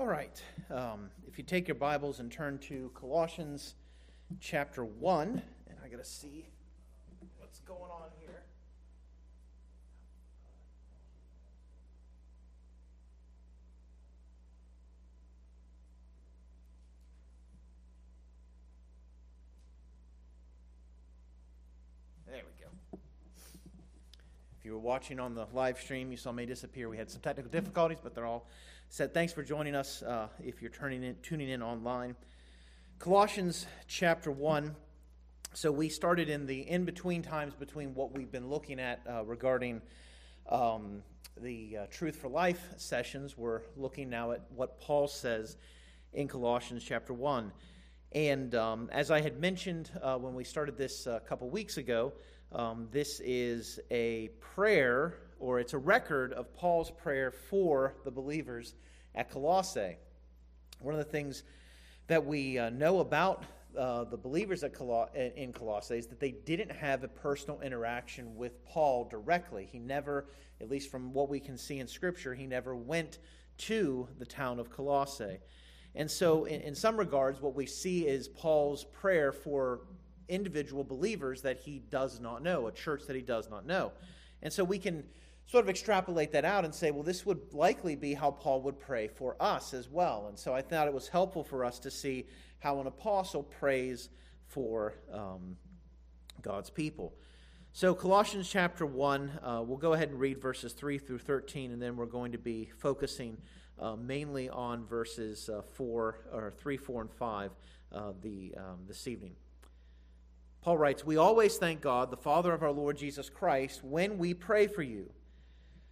All right. Um, if you take your Bibles and turn to Colossians chapter 1, and I got to see what's going on here. There we go. If you were watching on the live stream, you saw me disappear. We had some technical difficulties, but they're all said thanks for joining us uh, if you're turning in, tuning in online. Colossians chapter 1. So we started in the in between times between what we've been looking at uh, regarding um, the uh, Truth for Life sessions. We're looking now at what Paul says in Colossians chapter 1. And um, as I had mentioned uh, when we started this a couple weeks ago, um, this is a prayer or it's a record of Paul's prayer for the believers at Colossae. One of the things that we uh, know about uh, the believers at in Colossae is that they didn't have a personal interaction with Paul directly. He never, at least from what we can see in Scripture, he never went to the town of Colossae. And so, in, in some regards, what we see is Paul's prayer for individual believers that he does not know, a church that he does not know. And so we can sort of extrapolate that out and say, well, this would likely be how Paul would pray for us as well. And so I thought it was helpful for us to see how an apostle prays for um, God's people. So, Colossians chapter 1, uh, we'll go ahead and read verses 3 through 13, and then we're going to be focusing uh, mainly on verses uh, 4, or 3, 4, and 5 uh, the, um, this evening. Paul writes, We always thank God, the Father of our Lord Jesus Christ, when we pray for you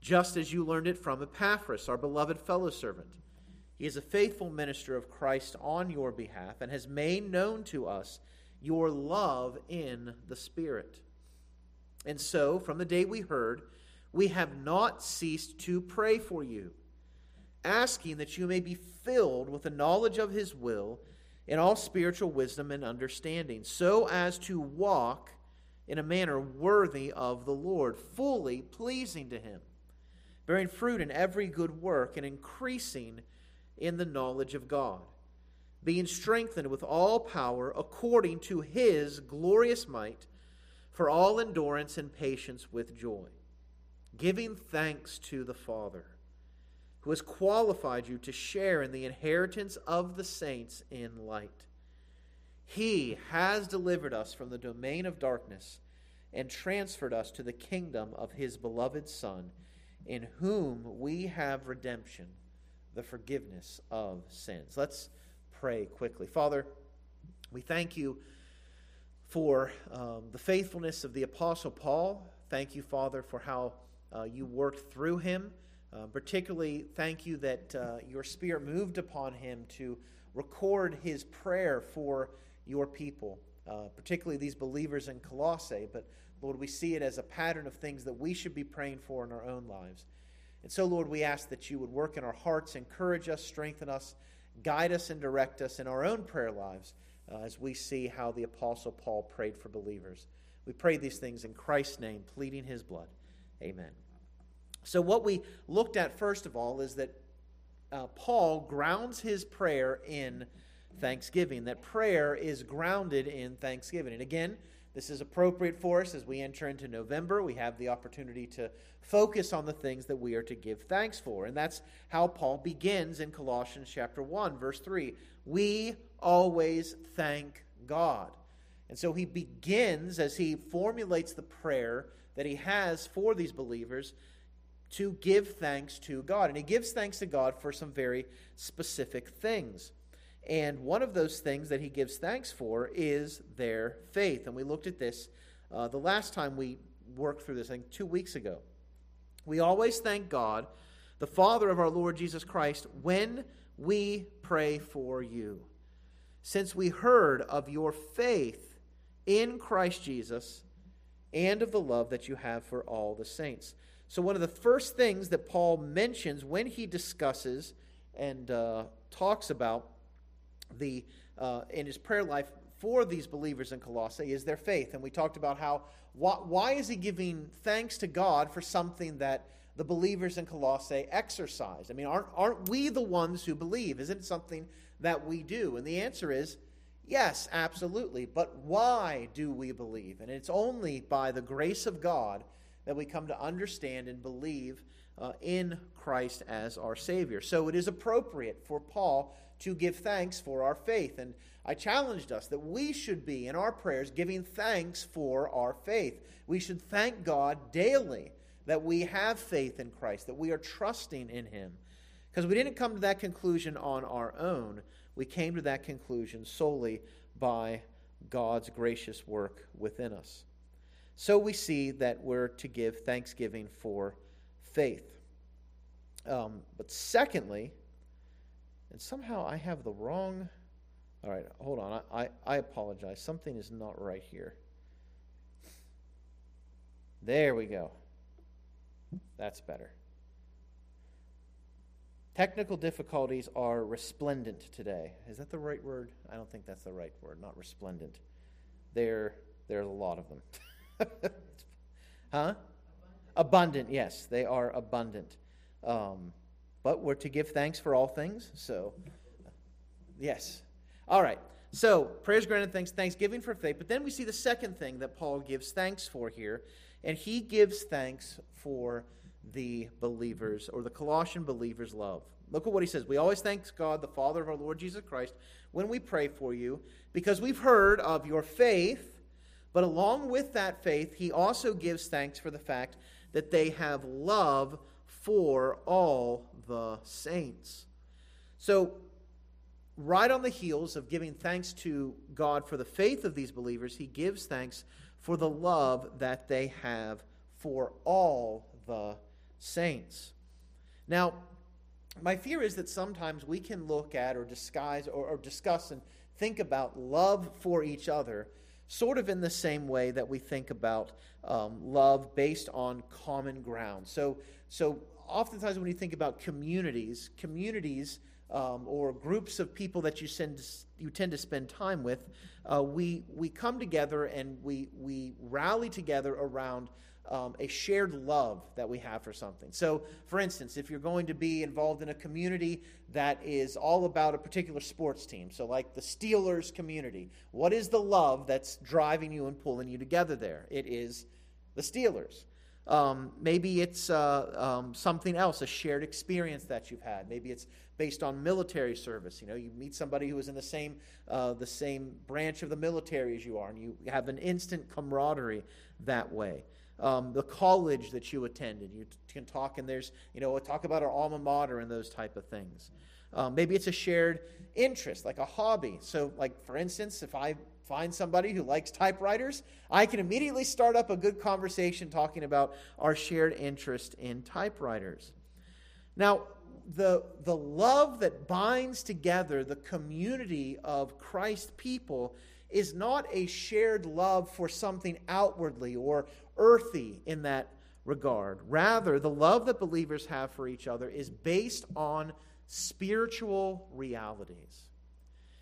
just as you learned it from Epaphras, our beloved fellow servant. He is a faithful minister of Christ on your behalf and has made known to us your love in the Spirit. And so, from the day we heard, we have not ceased to pray for you, asking that you may be filled with the knowledge of His will in all spiritual wisdom and understanding, so as to walk in a manner worthy of the Lord, fully pleasing to Him bearing fruit in every good work and increasing in the knowledge of God, being strengthened with all power according to his glorious might, for all endurance and patience with joy, giving thanks to the Father, who has qualified you to share in the inheritance of the saints in light. He has delivered us from the domain of darkness and transferred us to the kingdom of his beloved Son in whom we have redemption, the forgiveness of sins. Let's pray quickly. Father, we thank you for um, the faithfulness of the Apostle Paul. Thank you, Father, for how uh, you worked through him. Uh, particularly, thank you that uh, your Spirit moved upon him to record his prayer for your people, uh, particularly these believers in Colossae, but Lord, we see it as a pattern of things that we should be praying for in our own lives. And so, Lord, we ask that you would work in our hearts, encourage us, strengthen us, guide us, and direct us in our own prayer lives uh, as we see how the Apostle Paul prayed for believers. We pray these things in Christ's name, pleading his blood. Amen. So, what we looked at first of all is that uh, Paul grounds his prayer in thanksgiving, that prayer is grounded in thanksgiving. And again, this is appropriate for us as we enter into November. We have the opportunity to focus on the things that we are to give thanks for. And that's how Paul begins in Colossians chapter 1, verse 3. We always thank God. And so he begins as he formulates the prayer that he has for these believers to give thanks to God. And he gives thanks to God for some very specific things. And one of those things that he gives thanks for is their faith. And we looked at this uh, the last time we worked through this, I think two weeks ago. We always thank God, the Father of our Lord Jesus Christ, when we pray for you. since we heard of your faith in Christ Jesus and of the love that you have for all the saints. So, one of the first things that Paul mentions when he discusses and uh, talks about the uh, in his prayer life for these believers in Colossae is their faith. And we talked about how why, why is he giving thanks to God for something that the believers in Colossae exercised? I mean, aren't, aren't we the ones who believe? Isn't it something that we do? And the answer is yes, absolutely. But why do we believe? And it's only by the grace of God that we come to understand and believe uh, in Christ as our Savior. So it is appropriate for Paul to give thanks for our faith. And I challenged us that we should be in our prayers giving thanks for our faith. We should thank God daily that we have faith in Christ, that we are trusting in Him. Because we didn't come to that conclusion on our own, we came to that conclusion solely by God's gracious work within us. So we see that we're to give thanksgiving for faith. Um, but secondly, and somehow I have the wrong. All right, hold on. I, I, I apologize. Something is not right here. There we go. That's better. Technical difficulties are resplendent today. Is that the right word? I don't think that's the right word, not resplendent. There, there's a lot of them. huh? Abundant, yes, they are abundant. Um, but we're to give thanks for all things. So, yes. All right. So, prayers granted, thanks, thanksgiving for faith. But then we see the second thing that Paul gives thanks for here, and he gives thanks for the believers or the Colossian believers' love. Look at what he says. We always thank God, the Father of our Lord Jesus Christ, when we pray for you, because we've heard of your faith. But along with that faith, he also gives thanks for the fact that they have love for all the saints. So, right on the heels of giving thanks to God for the faith of these believers, he gives thanks for the love that they have for all the saints. Now, my fear is that sometimes we can look at or disguise or, or, discuss and think about love for each other sort of in the same way that we think about um, love based on common ground. So, so oftentimes when you think about communities, communities um, or groups of people that you, send, you tend to spend time with, uh, we, we come together and we, we rally together around um, a shared love that we have for something. So, for instance, if you're going to be involved in a community that is all about a particular sports team, so like the Steelers community, what is the love that's driving you and pulling you together there? It is the Steelers. Um, maybe it's uh, um, something else, a shared experience that you've had. Maybe it's based on military service. You know, you meet somebody who is in the same uh, the same branch of the military as you are, and you have an instant camaraderie that way. Um, the college that you attended, you t- can talk, and there's you know talk about our alma mater and those type of things. Um, maybe it's a shared interest, like a hobby. So, like for instance, if I find somebody who likes typewriters, I can immediately start up a good conversation talking about our shared interest in typewriters. Now, the, the love that binds together the community of Christ people is not a shared love for something outwardly or earthy in that regard. Rather, the love that believers have for each other is based on spiritual realities.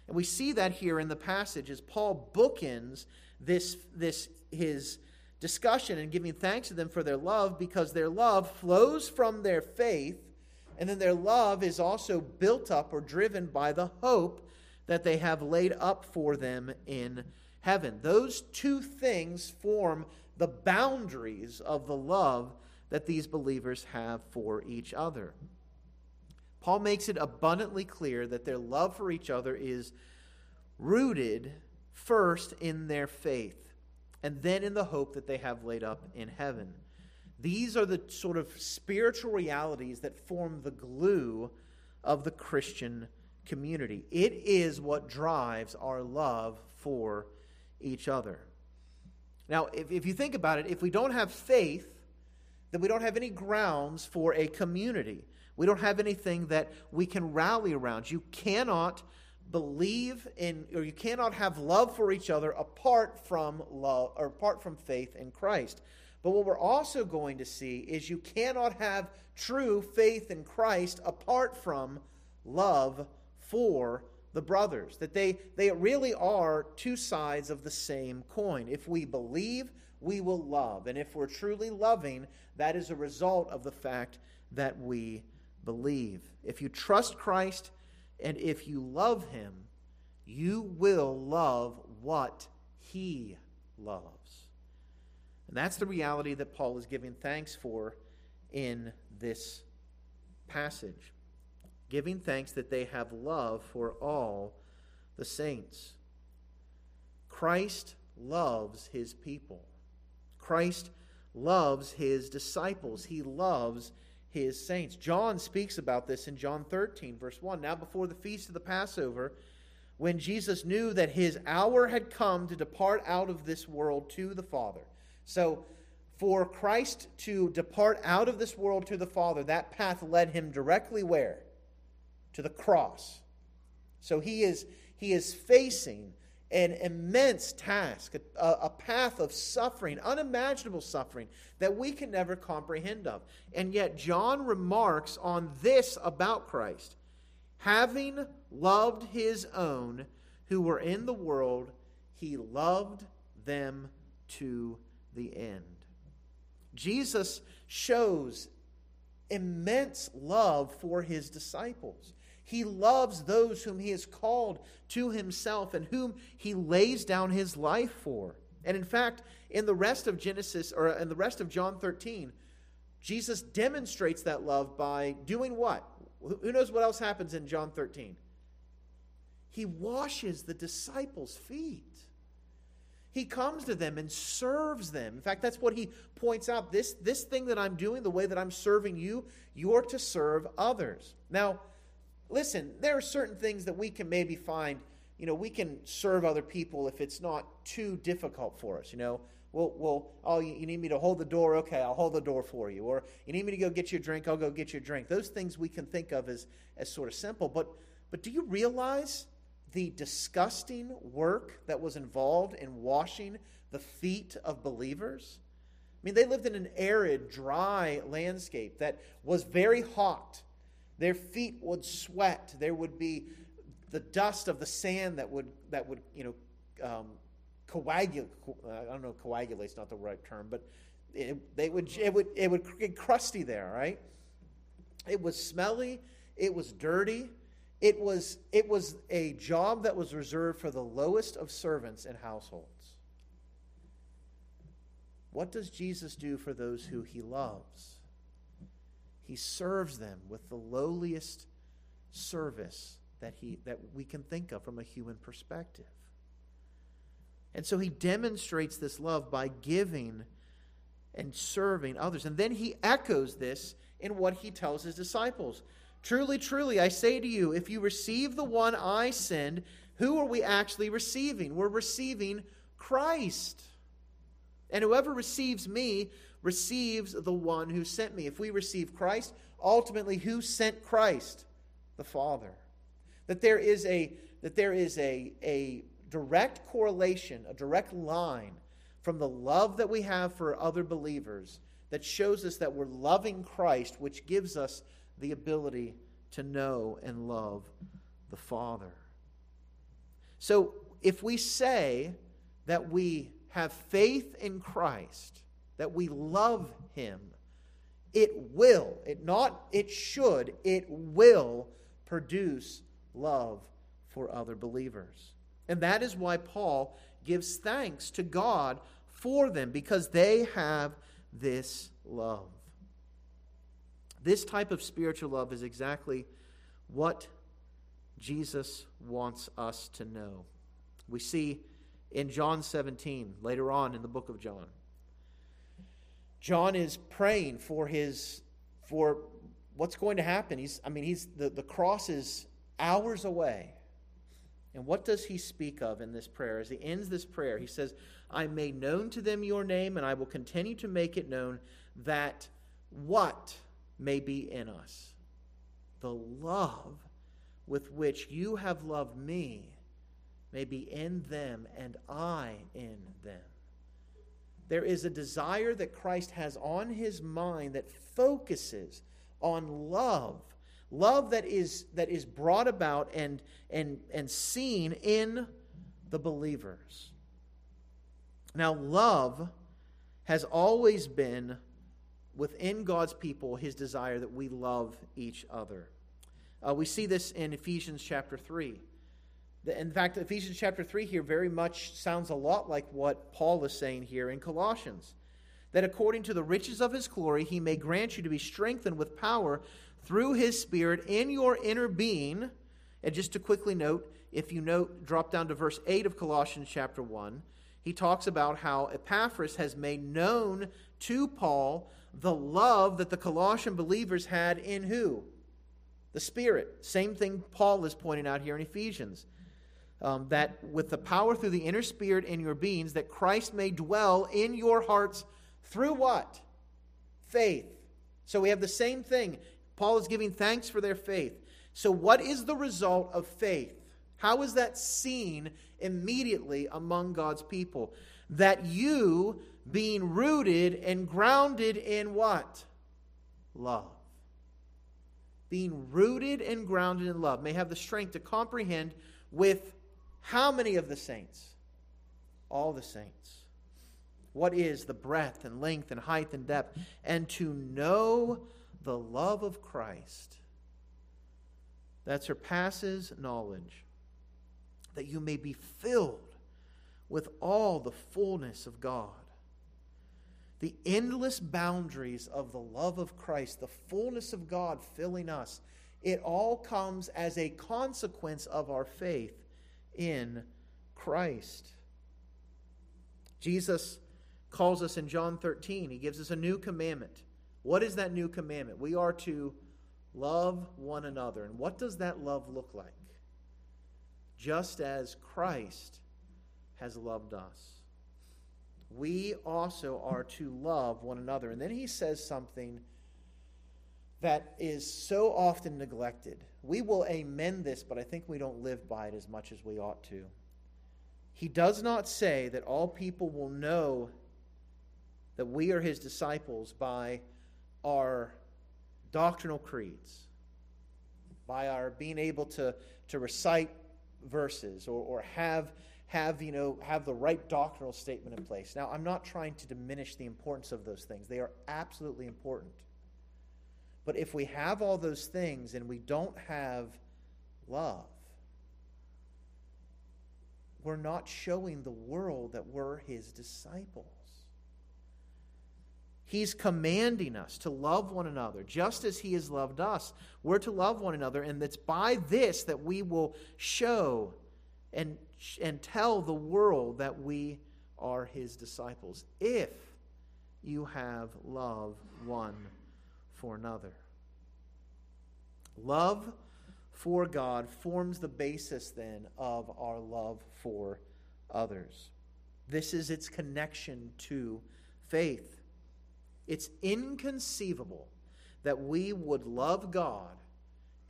And we see that here in the passage as Paul bookends this, this his discussion and giving thanks to them for their love because their love flows from their faith, and then their love is also built up or driven by the hope that they have laid up for them in heaven. Those two things form the boundaries of the love that these believers have for each other. Paul makes it abundantly clear that their love for each other is rooted first in their faith and then in the hope that they have laid up in heaven. These are the sort of spiritual realities that form the glue of the Christian community. It is what drives our love for each other. Now, if, if you think about it, if we don't have faith, then we don't have any grounds for a community. We don't have anything that we can rally around. You cannot believe in or you cannot have love for each other apart from love or apart from faith in Christ. But what we're also going to see is you cannot have true faith in Christ apart from love for the brothers. That they, they really are two sides of the same coin. If we believe, we will love. And if we're truly loving, that is a result of the fact that we believe. If you trust Christ and if you love him, you will love what he loves. And that's the reality that Paul is giving thanks for in this passage. Giving thanks that they have love for all the saints. Christ loves his people. Christ loves his disciples. He loves his saints. John speaks about this in John 13, verse 1. Now, before the feast of the Passover, when Jesus knew that his hour had come to depart out of this world to the Father. So, for Christ to depart out of this world to the Father, that path led him directly where? To the cross. So he is, he is facing an immense task, a, a, path of suffering, unimaginable suffering that we can never comprehend of. And yet, John remarks on this about Christ having loved his own who were in the world, he loved them to the end. Jesus shows immense love for his disciples. He loves those whom he has called to himself and whom he lays down his life for. And in fact, in the rest of Genesis or in the rest of John 13, Jesus demonstrates that love by doing what? Who knows what else happens in John 13? He washes the disciples' feet. He comes to them and serves them. In fact, that's what he points out. This, this thing that I'm doing, the way that I'm serving you, you're to serve others. Now, listen, there are certain things that we can maybe find, you know, we can serve other people if it's not too difficult for us, you know. We'll, we'll oh, you need me to hold the door? Okay, I'll hold the door for you. Or you need me to go get you a drink? I'll go get you a drink. Those things we can think of as, as sort of simple. But, but do you realize the disgusting work that was involved in washing the feet of believers? I mean, they lived in an arid, dry landscape that was very hot. Their feet would sweat. There would be the dust of the sand that would that would you know um, coagulate. I don't know, coagulate is not the right term, but it, they would it would it would get crusty there, right? It was smelly. It was dirty. It was it was a job that was reserved for the lowest of servants and households. What does Jesus do for those who he loves? He serves them with the lowliest service that, he, that we can think of from a human perspective. And so he demonstrates this love by giving and serving others. And then he echoes this in what he tells his disciples. Truly, truly, I say to you, if you receive the one I send, who are we actually receiving? We're receiving Christ. And whoever receives me receives the one who sent me. If we receive Christ, ultimately who sent Christ? The Father. That there is a that there is a, a direct correlation, a direct line from the love that we have for other believers that shows us that we're loving Christ, which gives us the ability to know and love the Father. So if we say that we have faith in Christ, that we love him, it will, it not it should, it will produce love for other believers. And that is why Paul gives thanks to God for them because they have this love. This type of spiritual love is exactly what Jesus wants us to know. We see in John 17, later on in the book of John. John is praying for his for what's going to happen. He's I mean he's the, the cross is hours away. And what does he speak of in this prayer? As he ends this prayer, he says, I made known to them your name, and I will continue to make it known that what may be in us? The love with which you have loved me may be in them and I in them. There is a desire that Christ has on his mind that focuses on love. Love that is, that is brought about and, and, and seen in the believers. Now, love has always been within God's people his desire that we love each other. Uh, we see this in Ephesians chapter 3. In fact, Ephesians chapter 3 here very much sounds a lot like what Paul is saying here in Colossians. That according to the riches of his glory, he may grant you to be strengthened with power through his Spirit in your inner being. And just to quickly note, if you note, drop down to verse 8 of Colossians chapter 1, he talks about how Epaphras has made known to Paul the love that the Colossian believers had in who? The Spirit. Same thing Paul is pointing out here in Ephesians um, that with the power through the inner spirit in your beings, that Christ may dwell in your hearts through what? Faith. So we have the same thing. Paul is giving thanks for their faith. So, what is the result of faith? How is that seen immediately among God's people? That you, being rooted and grounded in what? Love. Being rooted and grounded in love may have the strength to comprehend with how many of the saints? All the saints. What is the breadth and length and height and depth? And to know the love of Christ that surpasses knowledge, that you may be filled with all the fullness of God. The endless boundaries of the love of Christ, the fullness of God filling us, it all comes as a consequence of our faith in Christ. Jesus calls us in John 13, he gives us a new commandment. What is that new commandment? We are to love one another. And what does that love look like? Just as Christ has loved us. We also are to love one another. And then he says something that is so often neglected. We will amen this, but I think we don't live by it as much as we ought to. He does not say that all people will know that we are his disciples by our doctrinal creeds, by our being able to, to recite verses or, or have, have, you know, have the right doctrinal statement in place. Now, I'm not trying to diminish the importance of those things, they are absolutely important. But if we have all those things and we don't have love, we're not showing the world that we're his disciples. He's commanding us to love one another just as he has loved us. We're to love one another, and it's by this that we will show and, and tell the world that we are his disciples. If you have love one for another. Love for God forms the basis then of our love for others. This is its connection to faith. It's inconceivable that we would love God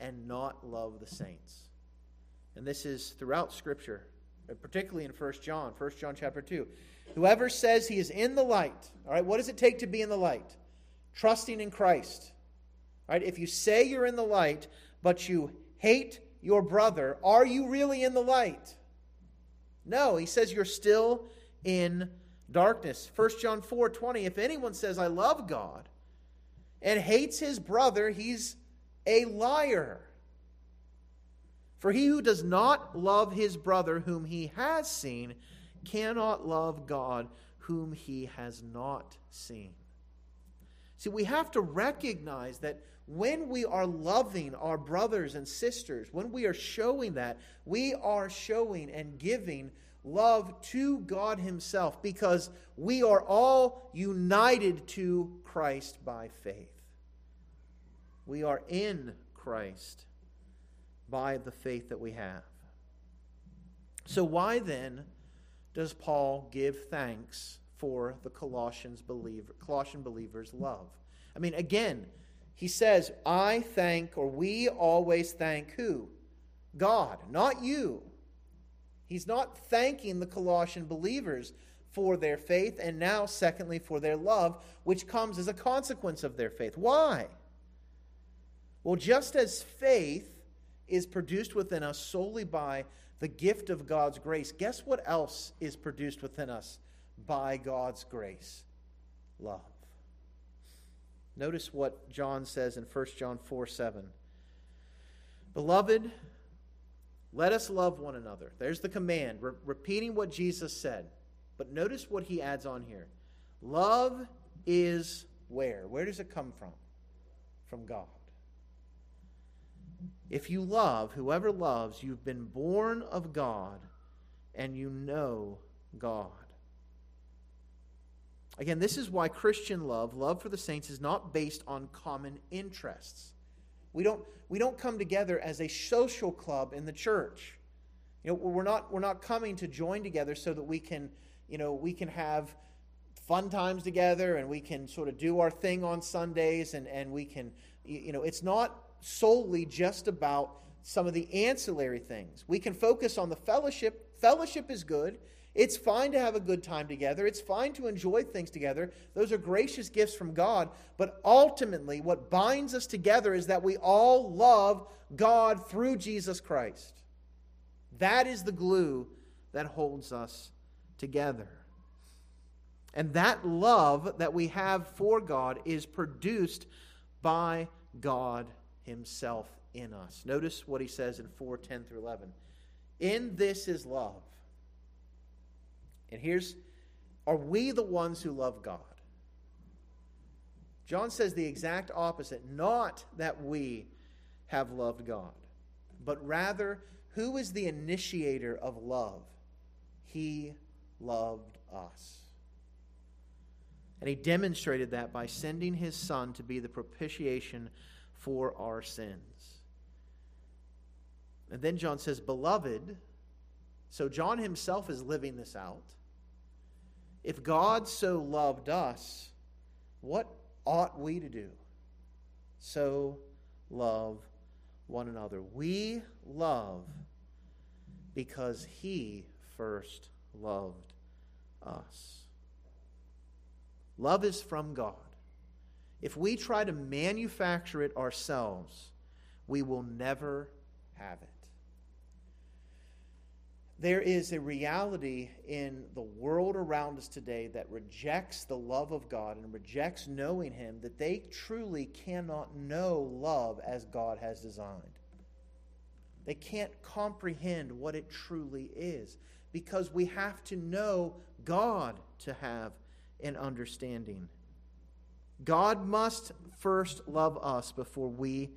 and not love the saints. And this is throughout Scripture, uh, particularly in 1 John, 1 John chapter 2. Whoever says he is in the light, all right, what does it take to be in the light? Trusting in Christ. Right? If you say you're in the light, but you hate your brother, are you really in the light? No, he says you're still in darkness. 1 John 4 20. If anyone says, I love God, and hates his brother, he's a liar. For he who does not love his brother whom he has seen cannot love God whom he has not seen. See, we have to recognize that when we are loving our brothers and sisters, when we are showing that, we are showing and giving love to God Himself because we are all united to Christ by faith. We are in Christ by the faith that we have. So, why then does Paul give thanks for the Colossians believer, Colossian believers' love? I mean, again, he says, I thank, or we always thank who? God, not you. He's not thanking the Colossian believers for their faith, and now, secondly, for their love, which comes as a consequence of their faith. Why? Well, just as faith is produced within us solely by the gift of God's grace, guess what else is produced within us by God's grace? Love. Notice what John says in 1 John 4 7. Beloved, let us love one another. There's the command, re- repeating what Jesus said. But notice what he adds on here. Love is where? Where does it come from? From God. If you love, whoever loves, you've been born of God and you know God. Again, this is why Christian love, love for the saints, is not based on common interests. We don't, we don't come together as a social club in the church. You know, we're not, we're not coming to join together so that we can, you know, we can have fun times together and we can sort of do our thing on Sundays and, and we can, you know, it's not solely just about some of the ancillary things. We can focus on the fellowship. Fellowship is good. It's fine to have a good time together. It's fine to enjoy things together. Those are gracious gifts from God. But ultimately, what binds us together is that we all love God through Jesus Christ. That is the glue that holds us together. And that love that we have for God is produced by God Himself in us. Notice what He says in 4 10 through 11. In this is love and here's are we the ones who love God? John says the exact opposite not that we have loved God, but rather, who is the initiator of love? He loved us. And he demonstrated that by sending his son to be the propitiation for our sins. And then John says, Beloved, so John himself is living this out. If God so loved us, what ought we to do? So love one another. We love because he first loved us. Love is from God. If we try to manufacture it ourselves, we will never have it. There is a reality in the world around us today that rejects the love of God and rejects knowing Him that they truly cannot know love as God has designed. They can't comprehend what it truly is because we have to know God to have an understanding. God must first love us before we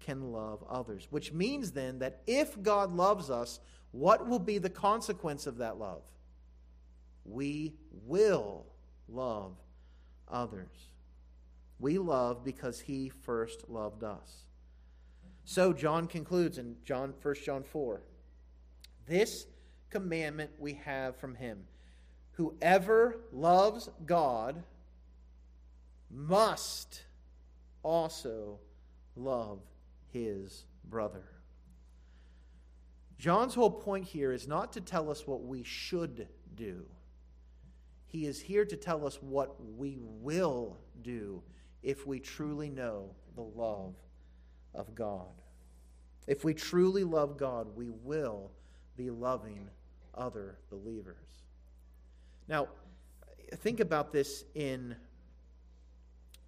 can love others, which means then that if God loves us, what will be the consequence of that love? We will love others. We love because he first loved us. So John concludes in John 1 John 4. This commandment we have from him. Whoever loves God must also love his brother. John's whole point here is not to tell us what we should do. He is here to tell us what we will do if we truly know the love of God. If we truly love God, we will be loving other believers. Now, think about this in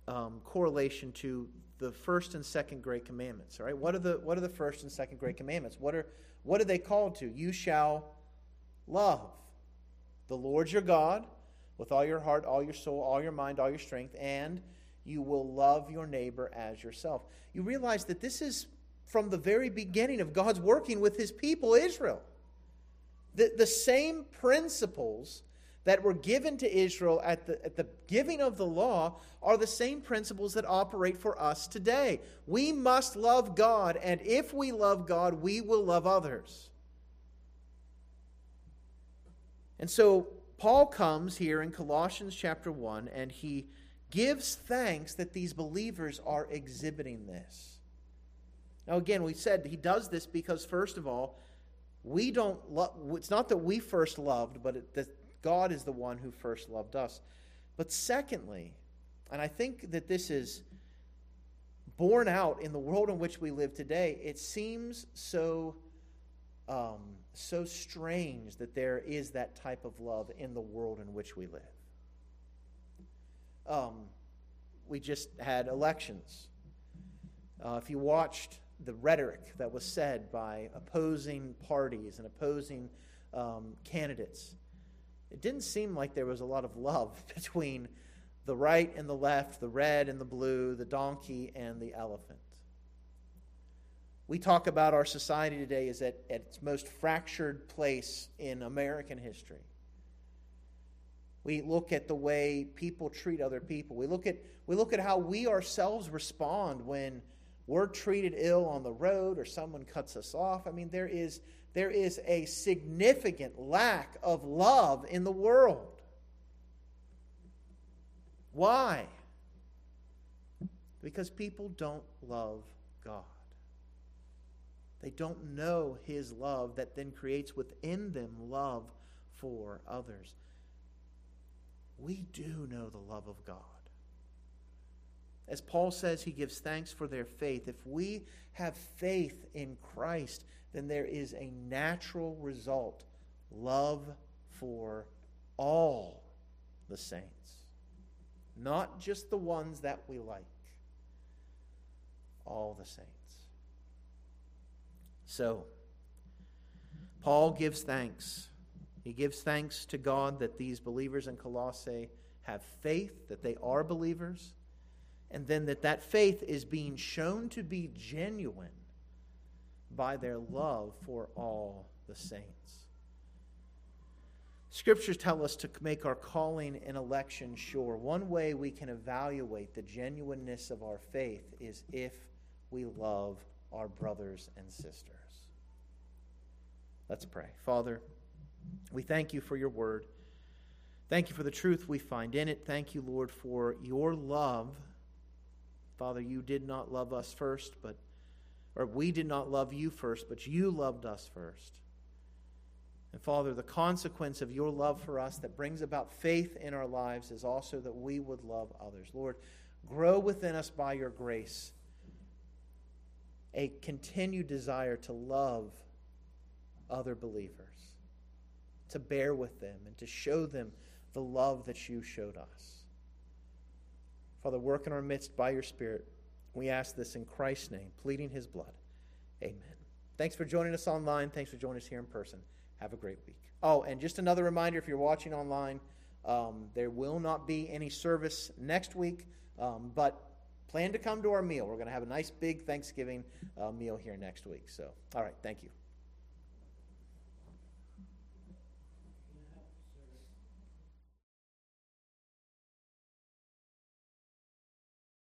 um, correlation to the first and second great commandments. All right, what are the what are the first and second great commandments? What are what are they called to? You shall love the Lord your God with all your heart, all your soul, all your mind, all your strength, and you will love your neighbor as yourself. You realize that this is from the very beginning of God's working with his people, Israel. The, the same principles that were given to Israel at the, at the giving of the law are the same principles that operate for us today. We must love God, and if we love God, we will love others. And so Paul comes here in Colossians chapter 1 and he gives thanks that these believers are exhibiting this. Now, again, we said he does this because, first of all, we don't love, it's not that we first loved, but it, that God is the one who first loved us. But secondly, and I think that this is borne out in the world in which we live today, it seems so um, so strange that there is that type of love in the world in which we live. Um, we just had elections. Uh, if you watched the rhetoric that was said by opposing parties and opposing um, candidates, it didn't seem like there was a lot of love between the right and the left, the red and the blue, the donkey and the elephant. We talk about our society today as at, at its most fractured place in American history. We look at the way people treat other people. We look at, we look at how we ourselves respond when we're treated ill on the road or someone cuts us off. I mean, there is, there is a significant lack of love in the world. Why? Because people don't love God. They don't know His love that then creates within them love for others. We do know the love of God. As Paul says, he gives thanks for their faith. If we have faith in Christ, then there is a natural result love for all the saints, not just the ones that we like, all the saints. So, Paul gives thanks. He gives thanks to God that these believers in Colossae have faith, that they are believers, and then that that faith is being shown to be genuine by their love for all the saints. Scriptures tell us to make our calling and election sure. One way we can evaluate the genuineness of our faith is if we love our brothers and sisters. Let's pray. Father, we thank you for your word. Thank you for the truth we find in it. Thank you, Lord, for your love. Father, you did not love us first, but or we did not love you first, but you loved us first. And Father, the consequence of your love for us that brings about faith in our lives is also that we would love others. Lord, grow within us by your grace a continued desire to love other believers, to bear with them, and to show them the love that you showed us. Father, work in our midst by your Spirit. We ask this in Christ's name, pleading his blood. Amen. Thanks for joining us online. Thanks for joining us here in person. Have a great week. Oh, and just another reminder if you're watching online, um, there will not be any service next week, um, but plan to come to our meal. We're going to have a nice big Thanksgiving uh, meal here next week. So, all right, thank you.